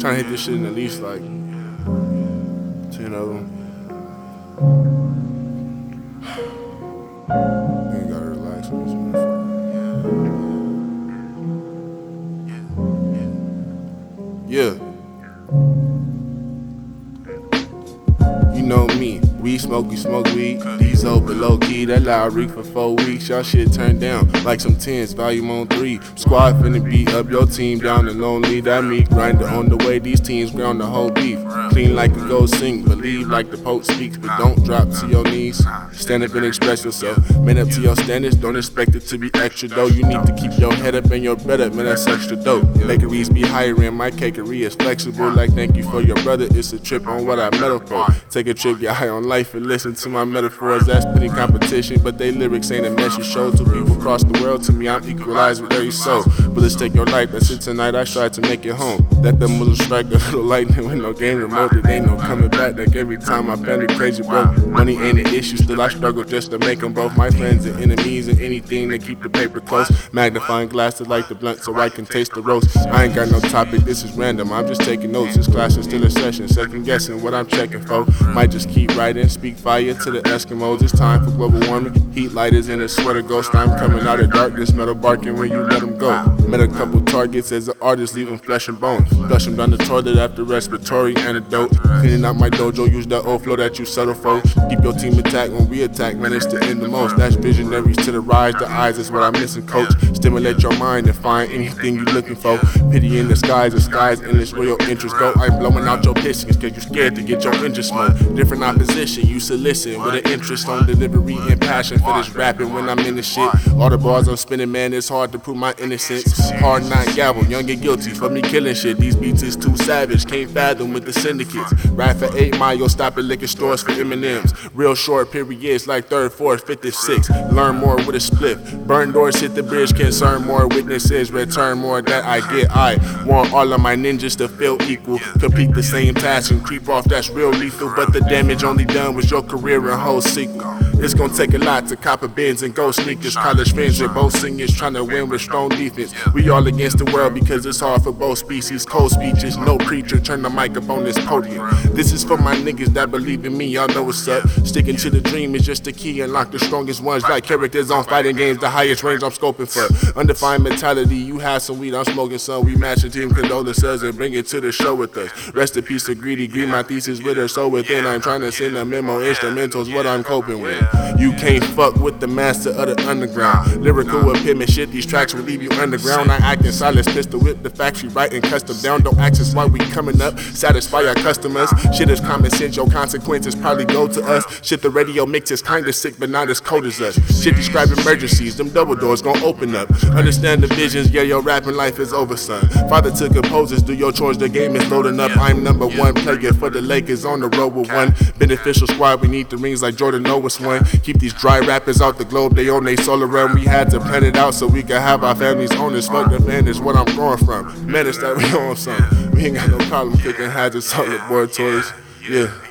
Trying to hit this shit in at least like 10 of them. You gotta relax on this. Yeah. We smoke, smoke weed. These open low key. That loud reek for four weeks. Y'all shit turned down like some tens. Volume on three. Squad finna beat up your team down and lonely. That me grinder on the way. These teams ground the whole beef. Clean like a gold sink. Believe like the Pope speaks, but don't drop to your knees. Stand up and express yourself. Man up to your standards. Don't expect it to be extra though. You need to keep your head up and your bread up. Man, that's extra dope. Bakeries be hiring. My cakery is flexible. Like thank you for your brother. It's a trip on what I metal for. Take a trip, get high on life and listen to my metaphors. That's pretty competition, but they lyrics ain't a message. Show to people across the world. To me, I'm equalized with every soul. But let's take your life. That's it tonight. I try to make it home. Let the muzzle strike a little lightning with no game remote. It ain't no coming back. Like every time my family crazy broke. Money ain't an issue. Still, I struggle just to make them both my friends and enemies and anything to keep the paper close. Magnifying glasses like the blunt so I can taste the roast. I ain't got no topic. This is random. I'm just taking notes. This class is still a session. Second guessing what I'm checking for. Might just keep writing. Speak fire to the Eskimos. It's time for global warming. Heat lighters in a sweater ghost. I'm coming out of darkness. Metal barking when you let them go. Met a couple targets as an artist, leaving flesh and bone. Flush them down the toilet after respiratory antidote. Cleaning out my dojo. Use that old flow that you settle for. Keep your team intact when we attack. Manage to end the most. That's visionaries to the rise. The eyes is what I'm missing, coach. Stimulate your mind and find anything you're looking for. Pity in the skies, the skies endless where your interests go. I'm blowing out your pistons cause you scared to get your engine smoke. Different opposition, you listen with an interest on delivery and passion for this rapping when I'm in the shit. All the bars I'm spinning, man, it's hard to prove my innocence. Hard not gavel, young and guilty for me killing shit. These beats is too savage, can't fathom with the syndicates. Rap for 8 mile, stop at liquor stores for M&M's. Real short periods like third, fourth, fifth, and sixth. Learn more with a split. Burn doors, hit the bridge, concern more witnesses. Return more that I get. I want all of my ninjas to feel equal. Complete the same task and creep off, that's real lethal. But the damage only done was your career and whole sequel. It's gonna take a lot to cop a Benz and go sneakers. College friends with both singers trying to win with strong defense. We all against the world because it's hard for both species. Cold speeches, no preacher. Turn the mic up on this podium. This is for my niggas that believe in me. Y'all know what's up. Sticking to the dream is just the key. Unlock the strongest ones. Like characters on fighting games. The highest range I'm scoping for. Undefined mentality. You have some weed, I'm smoking some. We match the team condolences and bring it to the show with us. Rest in peace to greedy. Greed my thesis with her. So within, I'm trying to send a memo. Instrumentals, what I'm coping with. You can't fuck with the master of the underground. Lyrical epitome, shit, these tracks will leave you underground. I act in silence, pistol whip the factory, writing custom down. Don't ask us why we coming up, satisfy our customers. Shit is common sense, your consequences probably go to us. Shit, the radio mix is kinda sick, but not as cold as us. Shit, describe emergencies, them double doors gon' open up. Understand the visions, yeah, your rapping life is over, son. Father to composers, do your chores, the game is loading up. I'm number one player for the Lakers on the road with one beneficial squad. We need the rings like Jordan Noah's one. Keep these dry rappers out the globe, they own they solar realm. We had to plan it out so we could have our families on this. Fuck the man is what I'm growing from. Menace that we on some. We ain't got no problem kicking hazards on toys. Yeah.